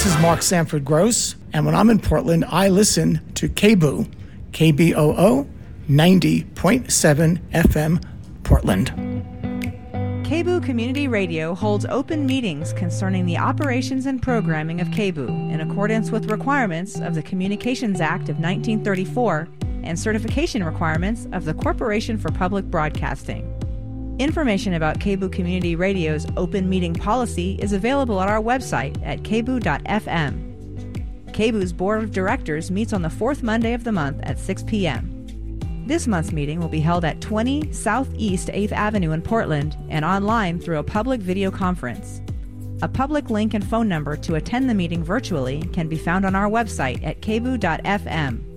This is Mark Sanford Gross, and when I'm in Portland, I listen to KBOO, KBOO 90.7 FM, Portland. KBOO Community Radio holds open meetings concerning the operations and programming of KBOO in accordance with requirements of the Communications Act of 1934 and certification requirements of the Corporation for Public Broadcasting. Information about KBOO Community Radio's open meeting policy is available at our website at kboo.fm. KBOO's Board of Directors meets on the fourth Monday of the month at 6 p.m. This month's meeting will be held at 20 Southeast 8th Avenue in Portland and online through a public video conference. A public link and phone number to attend the meeting virtually can be found on our website at kboo.fm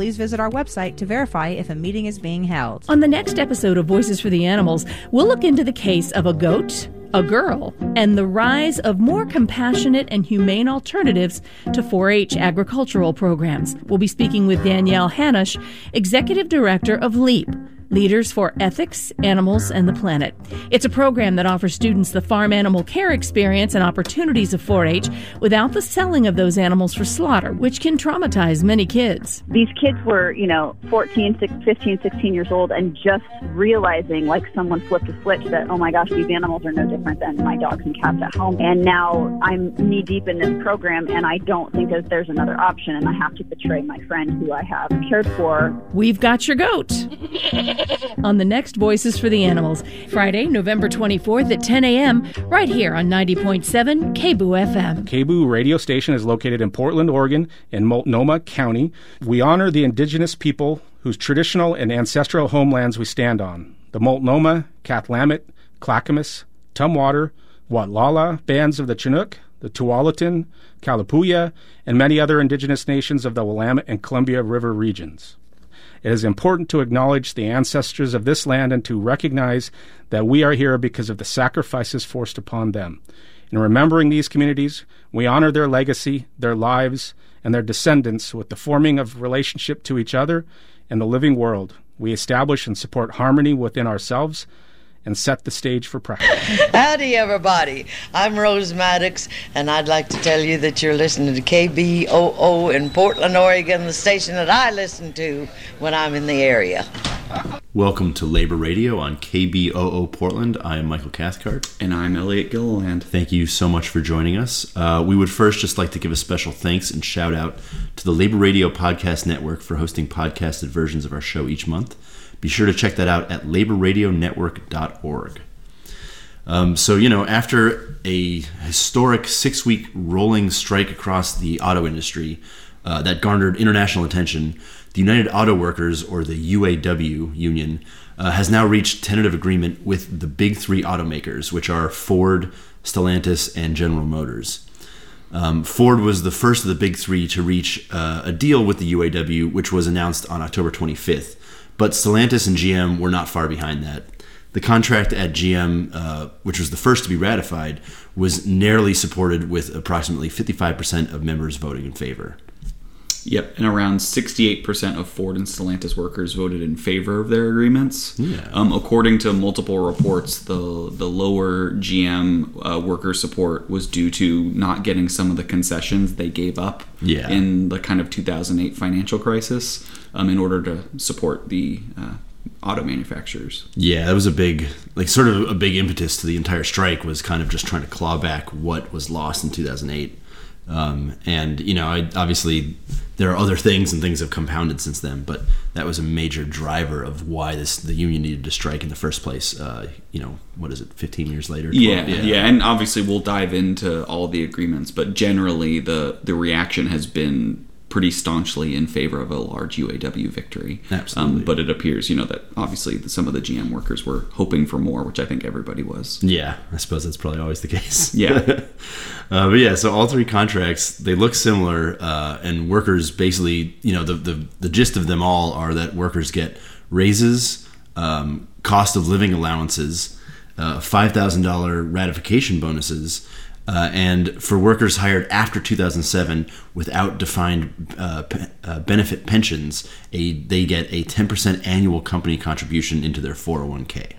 please visit our website to verify if a meeting is being held. On the next episode of Voices for the Animals, we'll look into the case of a goat, a girl, and the rise of more compassionate and humane alternatives to 4 H agricultural programs. We'll be speaking with Danielle Hanush, Executive Director of LEAP Leaders for Ethics, Animals, and the Planet. It's a program that offers students the farm animal care experience and opportunities of 4 H without the selling of those animals for slaughter, which can traumatize many kids. These kids were, you know, 14, 15, 16 years old and just realizing, like someone flipped a switch, that, oh my gosh, these animals are no different than my dogs and cats at home. And now I'm knee deep in this program and I don't think that there's another option and I have to betray my friend who I have cared for. We've got your goat. on the next Voices for the Animals, Friday, November 24th at 10 a.m., right here on 90.7 KBOO FM. KBOO radio station is located in Portland, Oregon, in Multnomah County. We honor the indigenous people whose traditional and ancestral homelands we stand on the Multnomah, Kathlamet, Clackamas, Tumwater, Watlala bands of the Chinook, the Tualatin, Kalapuya, and many other indigenous nations of the Willamette and Columbia River regions. It is important to acknowledge the ancestors of this land and to recognize that we are here because of the sacrifices forced upon them. In remembering these communities, we honor their legacy, their lives, and their descendants with the forming of relationship to each other and the living world. We establish and support harmony within ourselves and set the stage for practice. Howdy, everybody. I'm Rose Maddox, and I'd like to tell you that you're listening to KBOO in Portland, Oregon, the station that I listen to when I'm in the area. Welcome to Labor Radio on KBOO Portland. I am Michael Cathcart. And I'm Elliot Gilliland. Thank you so much for joining us. Uh, we would first just like to give a special thanks and shout out to the Labor Radio Podcast Network for hosting podcasted versions of our show each month. Be sure to check that out at laborradionetwork.org. Um, so, you know, after a historic six week rolling strike across the auto industry uh, that garnered international attention, the United Auto Workers, or the UAW union, uh, has now reached tentative agreement with the big three automakers, which are Ford, Stellantis, and General Motors. Um, Ford was the first of the big three to reach uh, a deal with the UAW, which was announced on October 25th. But Stellantis and GM were not far behind that. The contract at GM, uh, which was the first to be ratified, was narrowly supported with approximately 55% of members voting in favor. Yep, and around 68% of Ford and Stellantis workers voted in favor of their agreements. Yeah. Um, according to multiple reports, the the lower GM uh, worker support was due to not getting some of the concessions they gave up Yeah. in the kind of 2008 financial crisis um, in order to support the uh, auto manufacturers. Yeah, that was a big, like, sort of a big impetus to the entire strike was kind of just trying to claw back what was lost in 2008. Um, and you know, I, obviously, there are other things and things have compounded since then, but that was a major driver of why this the union needed to strike in the first place. Uh, you know, what is it, 15 years later? 12? Yeah, yeah, and obviously we'll dive into all the agreements, but generally the the reaction has been pretty staunchly in favor of a large UAW victory. Absolutely. Um, but it appears, you know, that obviously the, some of the GM workers were hoping for more, which I think everybody was. Yeah, I suppose that's probably always the case. Yeah. uh, but yeah, so all three contracts they look similar, uh, and workers basically, you know, the, the the gist of them all are that workers get raises, um, cost of living allowances, uh, five thousand dollar ratification bonuses. Uh, and for workers hired after 2007 without defined uh, pe- uh, benefit pensions, a, they get a 10% annual company contribution into their 401k.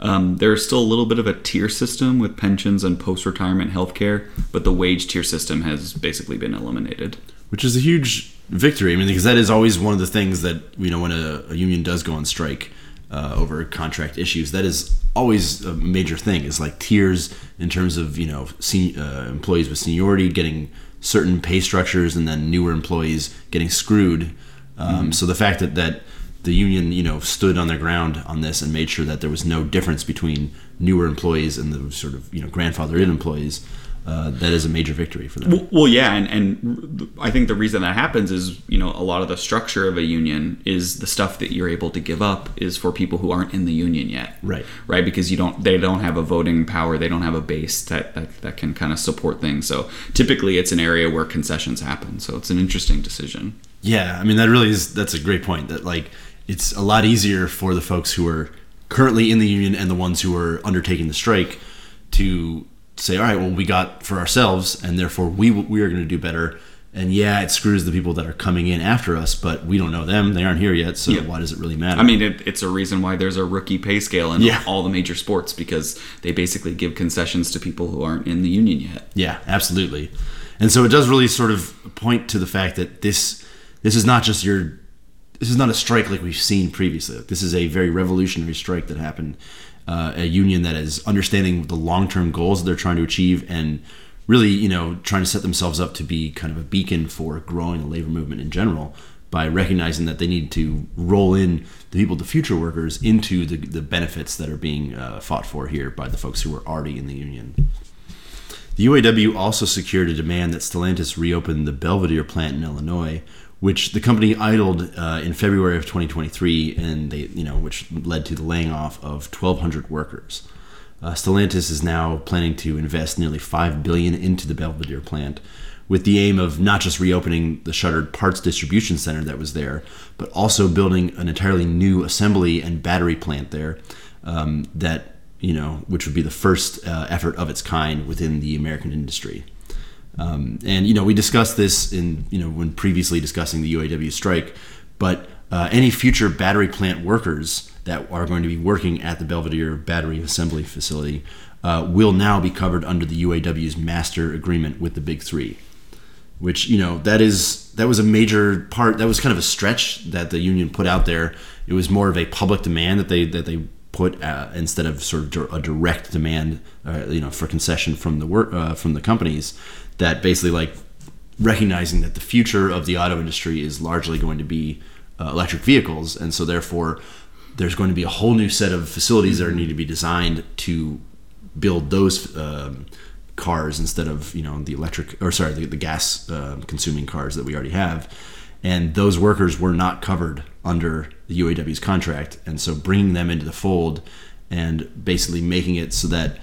Um, there's still a little bit of a tier system with pensions and post-retirement health care, but the wage tier system has basically been eliminated. which is a huge victory. I mean, because that is always one of the things that you know when a, a union does go on strike uh, over contract issues. That is always a major thing. Is like tiers in terms of you know sen- uh, employees with seniority getting certain pay structures, and then newer employees getting screwed. Um, So the fact that that the union you know stood on their ground on this and made sure that there was no difference between newer employees and the sort of you know grandfathered in employees. Uh, that is a major victory for them. Well, well, yeah, and, and I think the reason that happens is you know a lot of the structure of a union is the stuff that you're able to give up is for people who aren't in the union yet, Right. Right, because you don't they don't have a voting power, they don't have a base that that, that can kind of support things. So typically, it's an area where concessions happen. So it's an interesting decision. Yeah, I mean that really is that's a great point. That like it's a lot easier for the folks who are currently in the union and the ones who are undertaking the strike to say, all right, well, we got for ourselves, and therefore we we are going to do better. And yeah, it screws the people that are coming in after us, but we don't know them; they aren't here yet. So Yeah. why does it really matter? I mean, it, it's a reason why there's a rookie pay scale in Yeah. all the major sports because they basically give concessions to people who aren't in the union yet. Yeah, absolutely. And so it does really sort of point to the fact that this this is not just your this is not a strike like we've seen previously. This is a very revolutionary strike that happened. Uh, a union that is understanding the long term goals that they're trying to achieve and really, you know, trying to set themselves up to be kind of a beacon for growing the labor movement in general by recognizing that they need to roll in the people, the future workers, into the, the benefits that are being uh, fought for here by the folks who are already in the union. The UAW also secured a demand that Stellantis reopen the Belvidere plant in Illinois, which the company idled uh, in February of 2023, and they, you know, which led to the laying off of 1,200 workers. Uh, Stellantis is now planning to invest nearly five billion into the Belvidere plant, with the aim of not just reopening the shuttered parts distribution center that was there, but also building an entirely new assembly and battery plant there. Um, that you know, which would be the first uh, effort of its kind within the American industry. Um, and you know, we discussed this in you know when previously discussing the UAW strike, but uh, any future battery plant workers that are going to be working at the Belvidere battery assembly facility uh, will now be covered under the UAW's master agreement with the Big Three, which you know that is that was a major part. That was kind of a stretch that the union put out there. It was more of a public demand that they that they put uh, instead of sort of a direct demand, uh, you know, for concession from the work uh, from the companies. That basically like recognizing that the future of the auto industry is largely going to be uh, electric vehicles, and so therefore there's going to be a whole new set of facilities that are need to be designed to build those um, cars instead of you know the electric or sorry the, the gas uh, consuming cars that we already have. And those workers were not covered under the UAW's contract and so bringing them into the fold and basically making it so that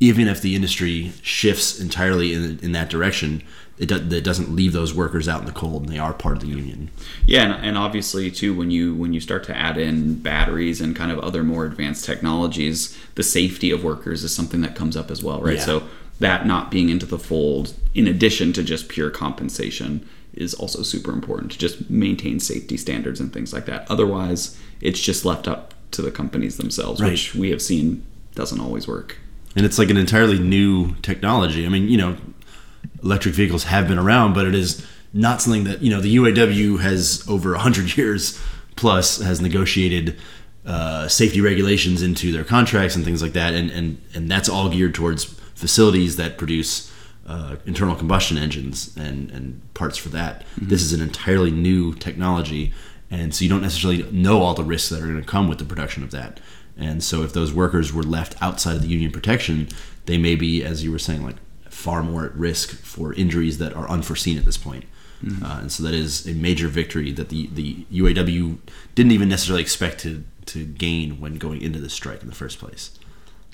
even if the industry shifts entirely in, in that direction it, do, it doesn't leave those workers out in the cold and they are part of the union Yeah, and, and obviously too, when you when you start to add in batteries and kind of other more advanced technologies, the safety of workers is something that comes up as well, right? Yeah. So that not being into the fold, in addition to just pure compensation, is also super important to just maintain safety standards and things like that. Otherwise, it's just left up to the companies themselves, Right. which we have seen doesn't always work. And it's like an entirely new technology. I mean, you know, electric vehicles have been around, but it is not something that you know the UAW has over hundred years plus has negotiated uh, safety regulations into their contracts and things like that, and and and that's all geared towards facilities that produce. Uh, internal combustion engines and, and parts for that. This is an entirely new technology, and so you don't necessarily know all the risks that are going to come with the production of that. And so, if those workers were left outside of the union protection, they may be, as you were saying, like far more at risk for injuries that are unforeseen at this point. Uh, and so, that is a major victory that the, the UAW didn't even necessarily expect to, to gain when going into the strike in the first place.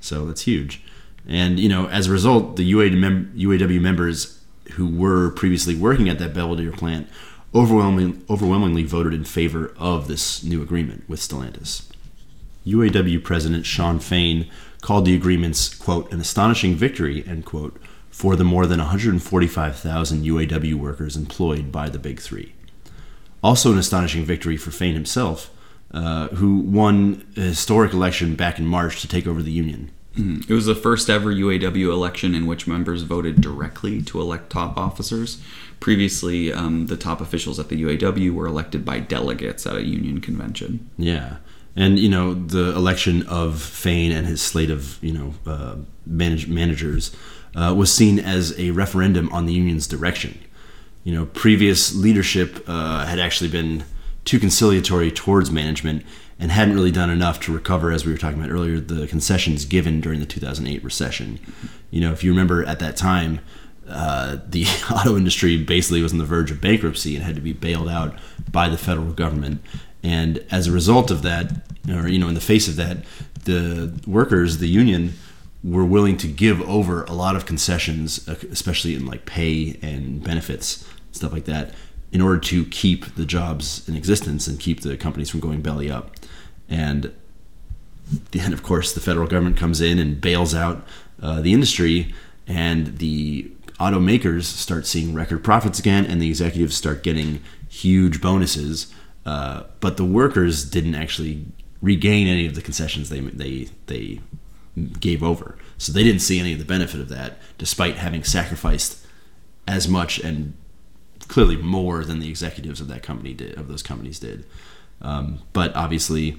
So, that's huge. And, you know, as a result, the UAW, mem- UAW members who were previously working at that Belvidere plant overwhelmingly, overwhelmingly voted in favor of this new agreement with Stellantis. UAW President Shawn Fain called the agreements, quote, an astonishing victory, end quote, for the more than 145,000 UAW workers employed by the Big Three. Also, an astonishing victory for Fain himself, uh, who won a historic election back in March to take over the union. It was the first ever UAW election in which members voted directly to elect top officers. Previously, um, the top officials at the UAW were elected by delegates at a union convention. Yeah, and you know the election of Fain and his slate of you know uh, manage- managers uh, was seen as a referendum on the union's direction. You know, previous leadership uh, had actually been too conciliatory towards management and hadn't really done enough to recover, as we were talking about earlier, the concessions given during the 2008 recession. You know, if you remember at that time, uh, the auto industry basically was on the verge of bankruptcy and had to be bailed out by the federal government. And as a result of that, or you know, in the face of that, the workers, the union, were willing to give over a lot of concessions, uh, especially in like pay and benefits, stuff like that, in order to keep the jobs in existence and keep the companies from going belly up. And then, of course, the federal government comes in and bails out uh, the industry, and the automakers start seeing record profits again, and the executives start getting huge bonuses. Uh, but the workers didn't actually regain any of the concessions they they they gave over, so they didn't see any of the benefit of that, despite having sacrificed as much and clearly more than the executives of that company did of those companies did. Um, but obviously,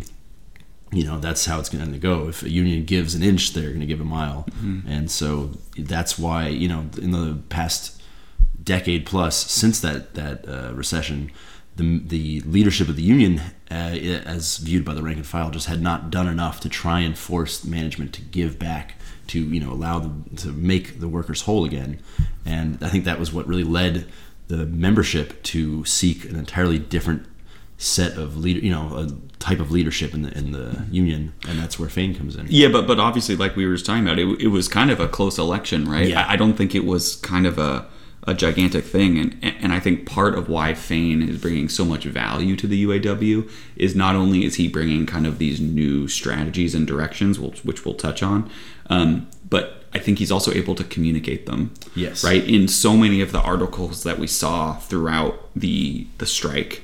you know that's how it's going to go. If a union gives an inch, they're going to give a mile, and so that's why you know in the past decade plus since that that uh, recession, the the leadership of the union, uh, as viewed by the rank and file, just had not done enough to try and force management to give back to you know allow them to make the workers whole again, and I think that was what really led the membership to seek an entirely different set of leader, you know, a type of leadership in the in the union, and that's where Fain comes in. Yeah, but but obviously, like we were just talking about, it, it was kind of a close election, right? Yeah. I, I don't think it was kind of a, a gigantic thing, and and I think part of why Fain is bringing so much value to the UAW is not only is he bringing kind of these new strategies and directions, which, which we'll touch on, um, but I think he's also able to communicate them. Yes. Right. In so many of the articles that we saw throughout the the strike,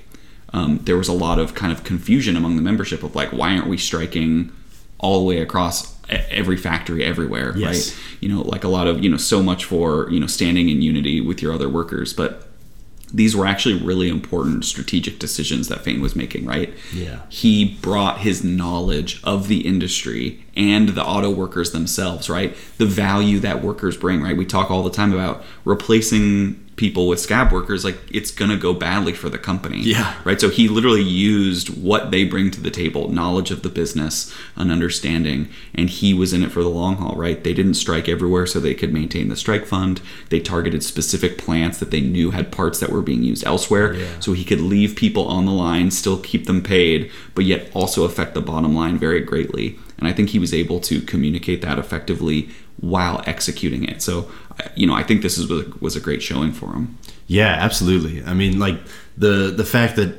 um, there was a lot of kind of confusion among the membership of like, why aren't we striking all the way across every factory everywhere? Yes. Right. You know, like a lot of you know, so much for you know standing in unity with your other workers, but these were actually really important strategic decisions that Fain was making, right? Yeah. He brought his knowledge of the industry and the auto workers themselves, right? The value that workers bring, right? We talk all the time about replacing people with scab workers like it's going to go badly for the company. Yeah. Right? So he literally used what they bring to the table, knowledge of the business, an understanding, and he was in it for the long haul, right? They didn't strike everywhere so they could maintain the strike fund. They targeted specific plants that they knew had parts that were being used elsewhere Yeah. so he could leave people on the line, still keep them paid, but yet also affect the bottom line very greatly. And I think he was able to communicate that effectively while executing it. So, you know, I think this is, was a great showing for him. Yeah, absolutely. I mean, like the the fact that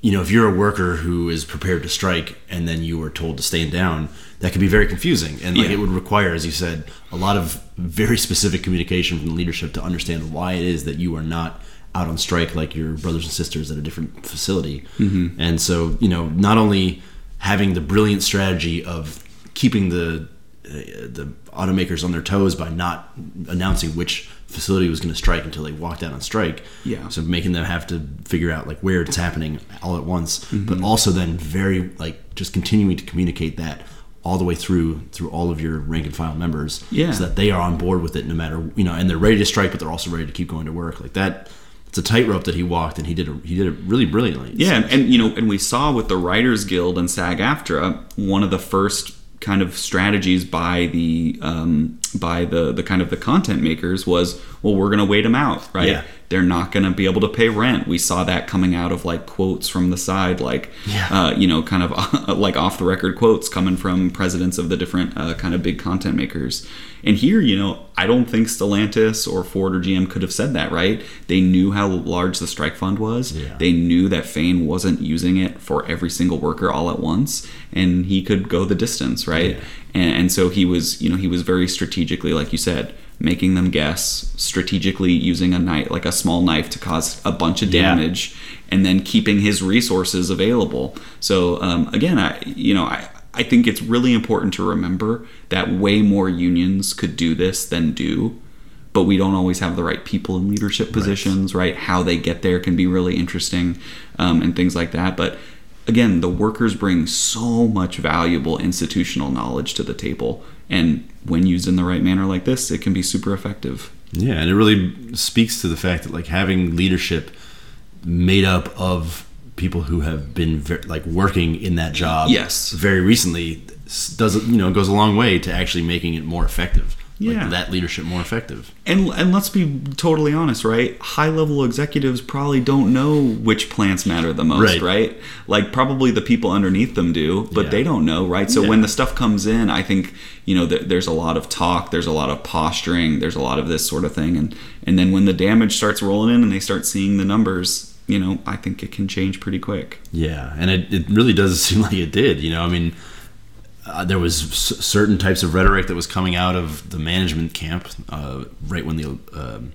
you know if you're a worker who is prepared to strike and then you were told to stand down, that can be very confusing, and like Yeah. it would require, as you said, a lot of very specific communication from the leadership to understand why it is that you are not out on strike like your brothers and sisters at a different facility. Mm-hmm. And so, you know, not only having the brilliant strategy of keeping the Uh, the automakers on their toes by not announcing which facility was going to strike until they walked out on strike. Yeah. So making them have to figure out like where it's happening all at once, mm-hmm. but also then very like just continuing to communicate that all the way through through all of your rank and file members, Yeah. so that they are on board with it no matter you know, and they're ready to strike, but they're also ready to keep going to work like that. It's a tightrope that he walked, and he did. A, he did it really brilliantly. Yeah, and, and you know, and we saw with the Writers Guild and SAG-AFTRA one of the first kind of strategies by the um, by the the kind of the content makers was, well, we're to wait them out, right? Yeah. They're not going to be able to pay rent. We saw that coming out of like quotes from the side, like Yeah. uh, you know, kind of like off the record quotes coming from presidents of the different uh, kind of big content makers. And here, you know, I don't think Stellantis or Ford or GM could have said that, right? They knew how large the strike fund was. Yeah. They knew that Fain wasn't using it for every single worker all at once, and he could go the distance, right? and, and so he was you know he was very strategically like you said making them guess strategically using a knife like a small knife to cause a bunch of Yeah. damage and then keeping his resources available so um, again i you know i I think it's really important to remember that way more unions could do this than do, but we don't always have the right people in leadership positions, right? How they get there can be really interesting um, and things like that. But again, the workers bring so much valuable institutional knowledge to the table. And when used in the right manner like this, it can be super effective. Yeah, and it really speaks to the fact that like having leadership made up of people who have been ver- like working in that job Yes. very recently does you know goes a long way to actually making it more effective like Yeah. that leadership more effective And and let's be totally honest, right? High level executives probably don't know which plants matter the most, Right. right? Like probably the people underneath them do, but Yeah. they don't know, right? So Yeah. when the stuff comes in, I think you know th- there's a lot of talk, there's a lot of posturing, there's a lot of this sort of thing, and and then when the damage starts rolling in and they start seeing the numbers, you know, I think it can change pretty quick. Yeah, and it, it really does seem like it did. You know, I mean, uh, there was s- certain types of rhetoric that was coming out of the management camp uh, right when the um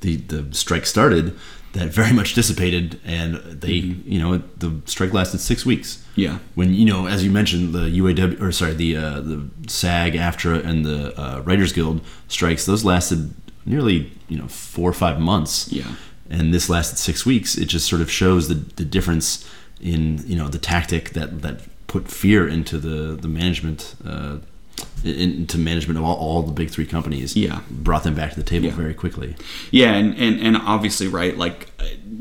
the the strike started that very much dissipated, and they you know the strike lasted six weeks. Yeah. When you know, as you mentioned, the UAW or sorry, the uh, the SAG, AFTRA, and the uh, Writers Guild strikes those lasted nearly you know four or five months Yeah. and this lasted six weeks, it just sort of shows the, the difference in you know the tactic that that put fear into the the management uh, in- into management of all, all the big three companies. Yeah. brought them back to the table Yeah. very quickly. Yeah, and, and, and obviously, right, like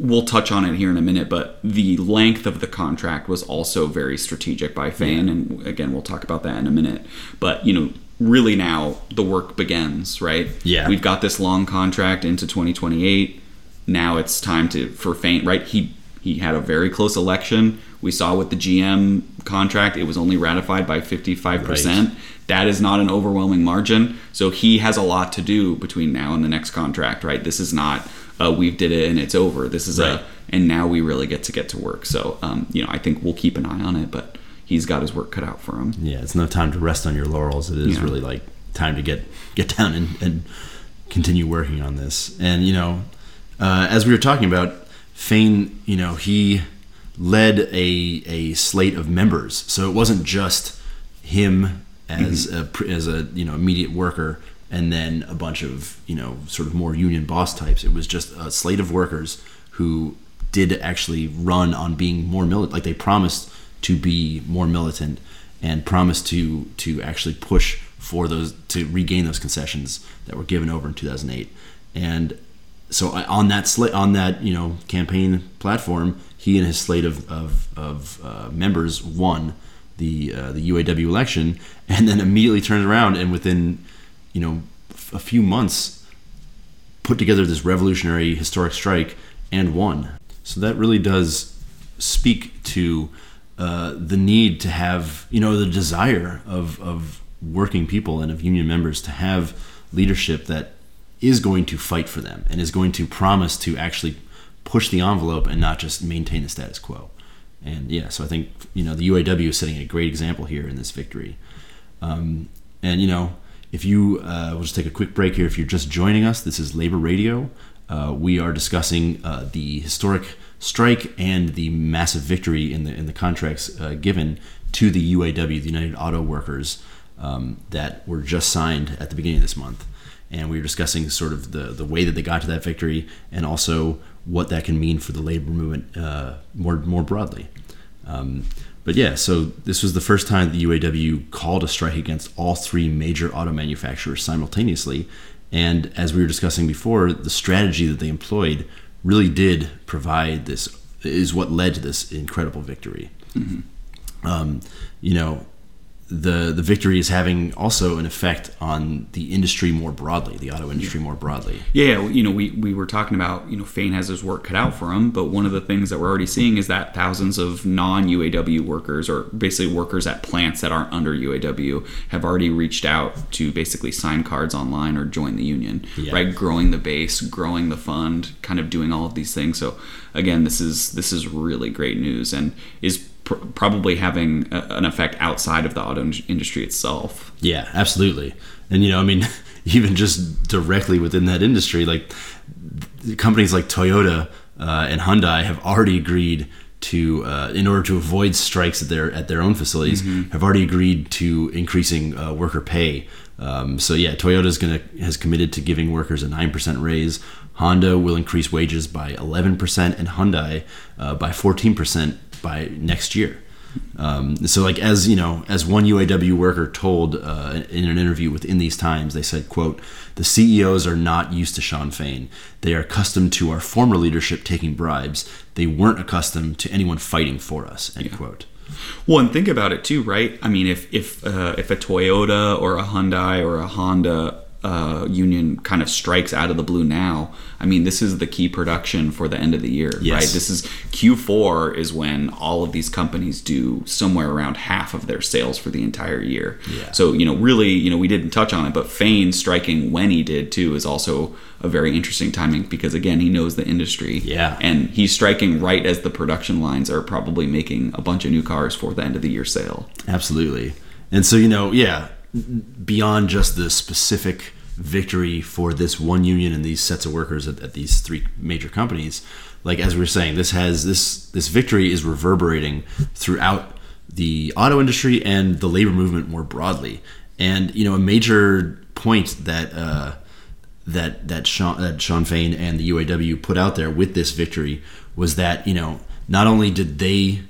we'll touch on it here in a minute, but the length of the contract was also very strategic by Fain, and again, we'll talk about that in a minute. But, you know, really now the work begins, right? Yeah. We've got this long contract into 2028. Now it's time to for Fain, right? He he had a very close election. We saw with the GM contract, it was only ratified by 55%. Right. That is not an overwhelming margin. So he has a lot to do between now and the next contract, right? This is not uh, we did it and it's over. This is Right. a and now we really get to get to work. So um, you know, I think we'll keep an eye on it, but he's got his work cut out for him. Yeah, it's no time to rest on your laurels. It is Yeah. really like time to get get down and, and continue working on this. And you know, uh, as we were talking about, Fain, you know, he led a a slate of members, so it wasn't just him as mm-hmm. a as a you know immediate worker and then a bunch of you know sort of more union boss types. It was just a slate of workers who did actually run on being more militant. Like they promised to be more militant and promised to to actually push for those to regain those concessions that were given over in 2008. And so I- on that slate on that you know campaign platform, he and his slate of of, of uh, members won the uh, the UAW election, and then immediately turned around and within you know a few months put together this revolutionary historic strike and won. So that really does speak to uh, the need to have you know the desire of of working people and of union members to have leadership that is going to fight for them and is going to promise to actually push the envelope and not just maintain the status quo. And yeah, so I think you know the UAW is setting a great example here in this victory. Um, and you know, if you uh, we'll just take a quick break here. If you're just joining us, this is Labor Radio. Uh, we are discussing uh, the historic strike and the massive victory in the in the contracts uh, given to the UAW, the United Auto Workers, um, that were just signed at the beginning of this month. And we were discussing sort of the the way that they got to that victory, and also what that can mean for the labor movement uh, more more broadly. Um, but yeah, so this was the first time the UAW called a strike against all three major auto manufacturers simultaneously. And as we were discussing before, the strategy that they employed really did provide this, is what led to this incredible victory. Um, you know, the the victory is having also an effect on the industry more broadly, the auto industry more broadly. Yeah, you know, we, we were talking about, you know, Fain has his work cut out for him, but one of the things that we're already seeing is that thousands of non UAW workers, or basically workers at plants that aren't under UAW, have already reached out to basically sign cards online or join the union, Yeah. right? Growing the base, growing the fund, kind of doing all of these things. So again, this is this is really great news and is pr- probably having a, an effect outside of the auto in- industry itself. Yeah, absolutely. And you know, I mean, even just directly within that industry, like companies like Toyota uh, and Hyundai have already agreed to, uh, in order to avoid strikes at their at their own facilities, have already agreed to increasing uh, worker pay. Um, so yeah, Toyota is gonna has committed to giving workers a nine percent raise. Honda will increase wages by eleven percent, and Hyundai uh, by fourteen percent by next year. Um, so, like as you know, as one UAW worker told uh, in an interview with In These Times, they said, "quote The CEOs are not used to Shawn Fain. They are accustomed to our former leadership taking bribes. They weren't accustomed to anyone fighting for us." End quote. Well, and think about it too, right? I mean, if if uh, if a Toyota or a Hyundai or a Honda uh, union kind of strikes out of the blue now, I mean, this is the key production for the end of the year, Yes. right? This is Q4 is when all of these companies do somewhere around half of their sales for the entire year. Yeah. So you know, really, you know, we didn't touch on it, but Fain striking when he did too is also a very interesting timing because again, he knows the industry. Yeah. And he's striking right as the production lines are probably making a bunch of new cars for the end of the year sale. Absolutely. And so, you know, yeah, beyond just the specific victory for this one union and these sets of workers at, at these three major companies, like as we were saying, this has this this victory is reverberating throughout the auto industry and the labor movement more broadly. And you know, a major point that uh, that that Shawn, that Shawn Fain and the UAW put out there with this victory was that you know not only did they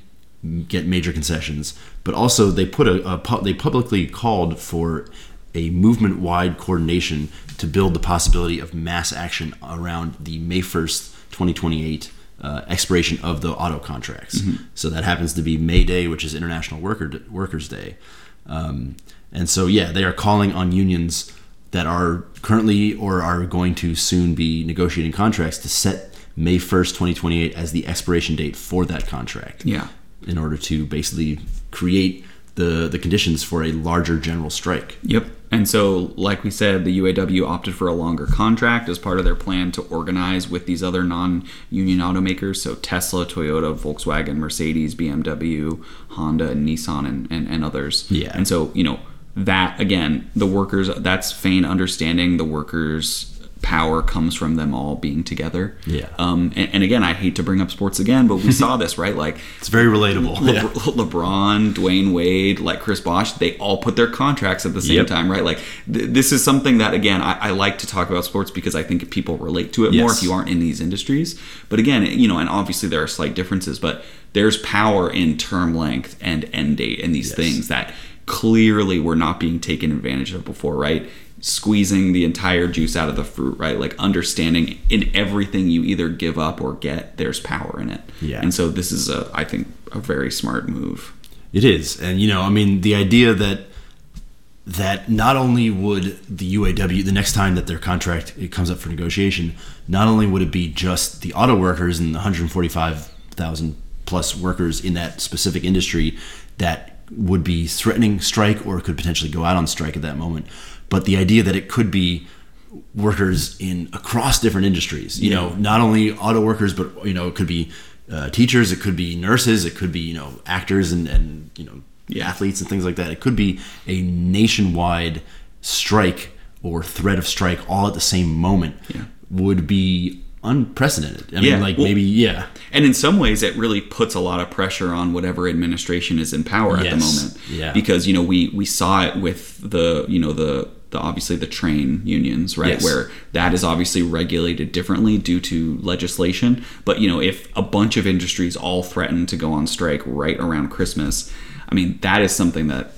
get major concessions, but also they put a, a they publicly called for a movement-wide coordination to build the possibility of mass action around the May first, 2028 uh, expiration of the auto contracts. So that happens to be May Day, which is International Worker Workers Day. Um, and so, yeah, they are calling on unions that are currently or are going to soon be negotiating contracts to set May 1st, 2028 as the expiration date for that contract. Yeah. In order to basically create the, the conditions for a larger general strike. Yep. And so, like we said, the UAW opted for a longer contract as part of their plan to organize with these other non union automakers. So, Tesla, Toyota, Volkswagen, Mercedes, BMW, Honda, and Nissan, and, and, and others. Yeah. And so, you know, that again, the workers, that's Fain understanding the workers' power comes from them all being together. Yeah. Um, and, and again, I hate to bring up sports again, but we saw this, right? Like, It's very relatable. Le- Yeah. LeBron, Dwyane Wade, like Chris Bosh, they all put their contracts at the same Yep. time, right? Like th- this is something that again I, I like to talk about sports because I think people relate to it more if you aren't in these industries. But again, you know, and obviously there are slight differences, but there's power in term length and end date and these Yes. things that clearly were not being taken advantage of before, right? Squeezing the entire juice out of the fruit, right? Like understanding in everything you either give up or get, there's power in it. Yeah. And so this is a, I think, a very smart move. It is, and you know, I mean, the idea that that not only would the UAW the next time that their contract it comes up for negotiation, not only would it be just the auto workers and the 145,000 plus workers in that specific industry that would be threatening strike or could potentially go out on strike at that moment, but the idea that it could be workers in across different industries. You know, not only auto workers, but you know, it could be uh, teachers, it could be nurses, it could be you know actors and and you know athletes and things like that. It could be a nationwide strike or threat of strike all at the same moment. Yeah. Would be unprecedented. I Yeah, mean, like well- maybe yeah, And in some ways, it really puts a lot of pressure on whatever administration is in power at the moment. Yeah. Because you know we we saw it with the you know the the obviously the train unions right Yes. where that is obviously regulated differently due to legislation. But you know if a bunch of industries all threaten to go on strike right around Christmas, I mean that is something that.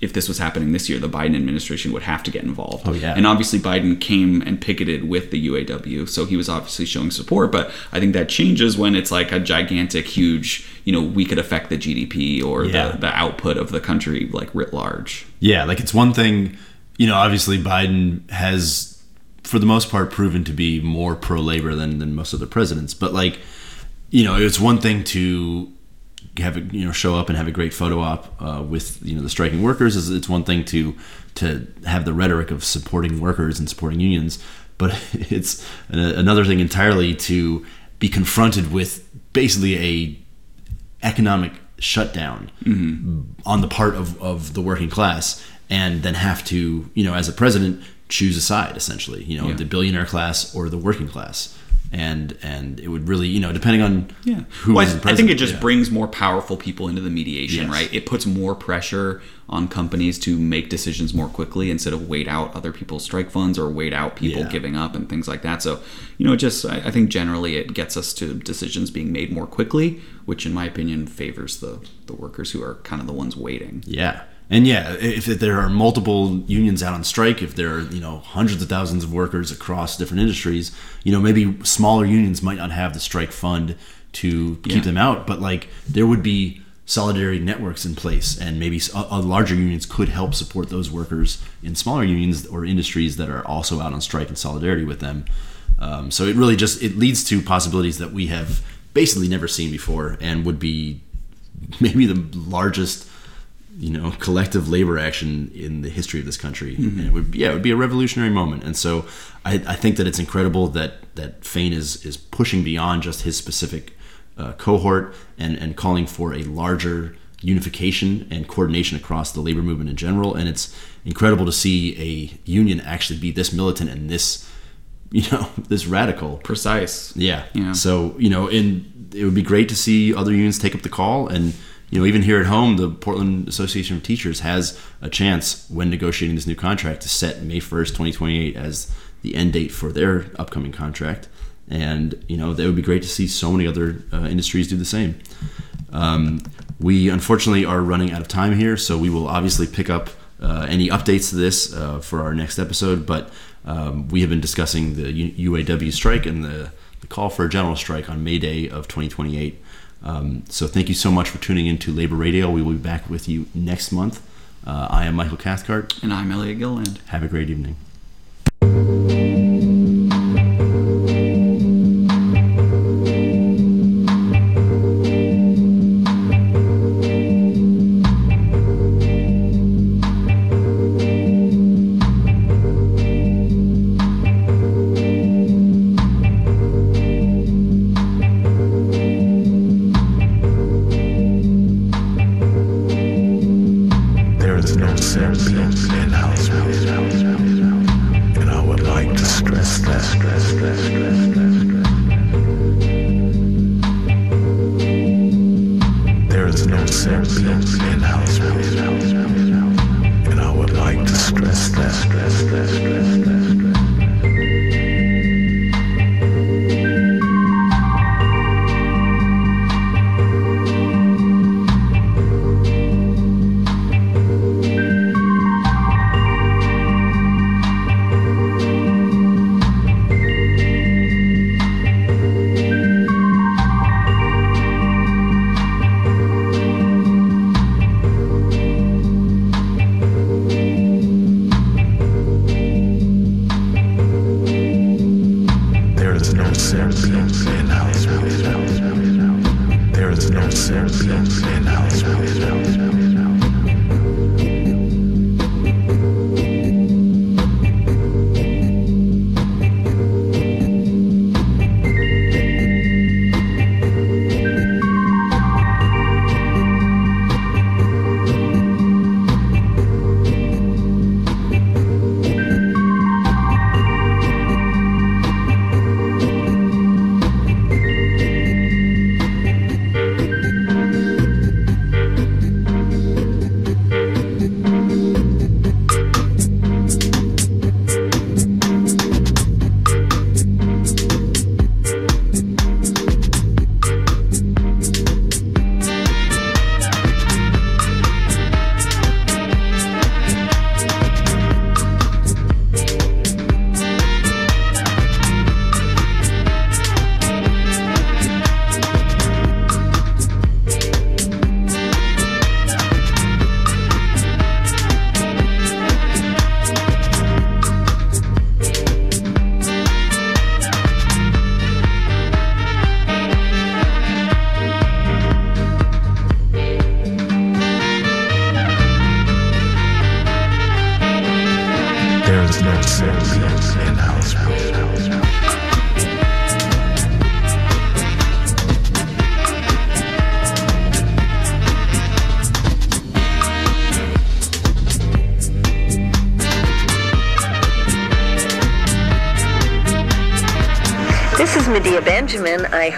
If this was happening this year, the Biden administration would have to get involved. Oh, yeah. And obviously Biden came and picketed with the UAW, so he was obviously showing support. But I think that changes when it's like a gigantic, huge, you know, we could affect the GDP or Yeah. the, the output of the country like writ large. Yeah, like it's one thing, you know, obviously Biden has for the most part proven to be more pro labor than than most other presidents, but like you know, it's one thing to have a, you know show up and have a great photo op uh, with you know the striking workers It's- it's one thing to to have the rhetoric of supporting workers and supporting unions but it's another thing entirely to be confronted with basically a economic shutdown on the part of, of the working class and then have to, you know, as a president, choose a side essentially, you know, Yeah. the billionaire class or the working class. And and it would really, you know, depending on Yeah. who well, was I, I think it just yeah. brings more powerful people into the mediation, Yes. right? It puts more pressure on companies to make decisions more quickly instead of wait out other people's strike funds or wait out people Yeah. giving up and things like that. So, you know, it just I, I think generally it gets us to decisions being made more quickly, which in my opinion favors the the workers who are kind of the ones waiting. Yeah. And yeah, if, there are multiple unions out on strike, if there are, you know, hundreds of thousands of workers across different industries, you know, maybe smaller unions might not have the strike fund to keep Yeah. them out, but like there would be solidarity networks in place and maybe uh, uh, larger unions could help support those workers in smaller unions or industries that are also out on strike in solidarity with them. Um, so it really just it leads to possibilities that we have basically never seen before and would be maybe the largest you know collective labor action in the history of this country and it would yeah it would be a revolutionary moment and so I, I think that it's incredible that that Fain is is pushing beyond just his specific uh, cohort and and calling for a larger unification and coordination across the labor movement in general and it's incredible to see a union actually be this militant and this you know this radical Precise. yeah. Yeah. So you know, and it would be great to see other unions take up the call, and you know, even here at home, the Portland Association of Teachers has a chance when negotiating this new contract to set May first, twenty twenty eight, as the end date for their upcoming contract, and you know, that would be great to see so many other uh, industries do the same. Um, we unfortunately are running out of time here, so we will obviously pick up uh, any updates to this uh, for our next episode. But um, we have been discussing the UAW strike and the, the call for a general strike on May Day of 2028. Um, so thank you so much for tuning in to Labor Radio. We will be back with you next month. Uh, I am Michael Cathcart. And I'm Elliot Gilland. Have a great evening. Sense in house. There is no sense in house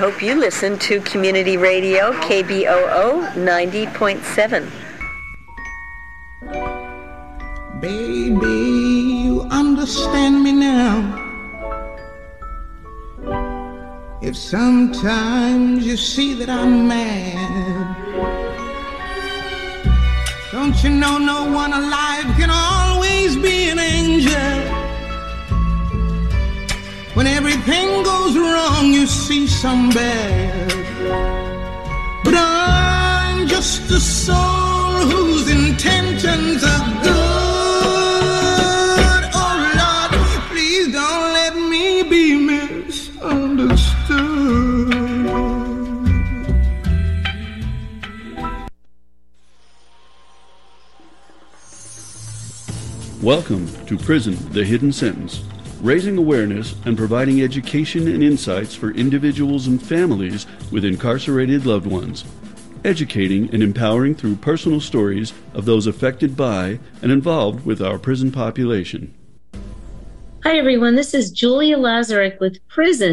hope you listen to Community Radio KBOO 90.7. Baby, you understand me now. If sometimes you see that I'm mad, don't you know no one alive can When everything goes wrong, you see some bad. But I'm just a soul whose intentions are good. Oh Lord, please don't let me be misunderstood. Welcome to Prison The Hidden Sentence, raising awareness and providing education and insights for individuals and families with incarcerated loved ones, educating and empowering through personal stories of those affected by and involved with our prison population. Hi, everyone. This is Julia Lazarek with Prison.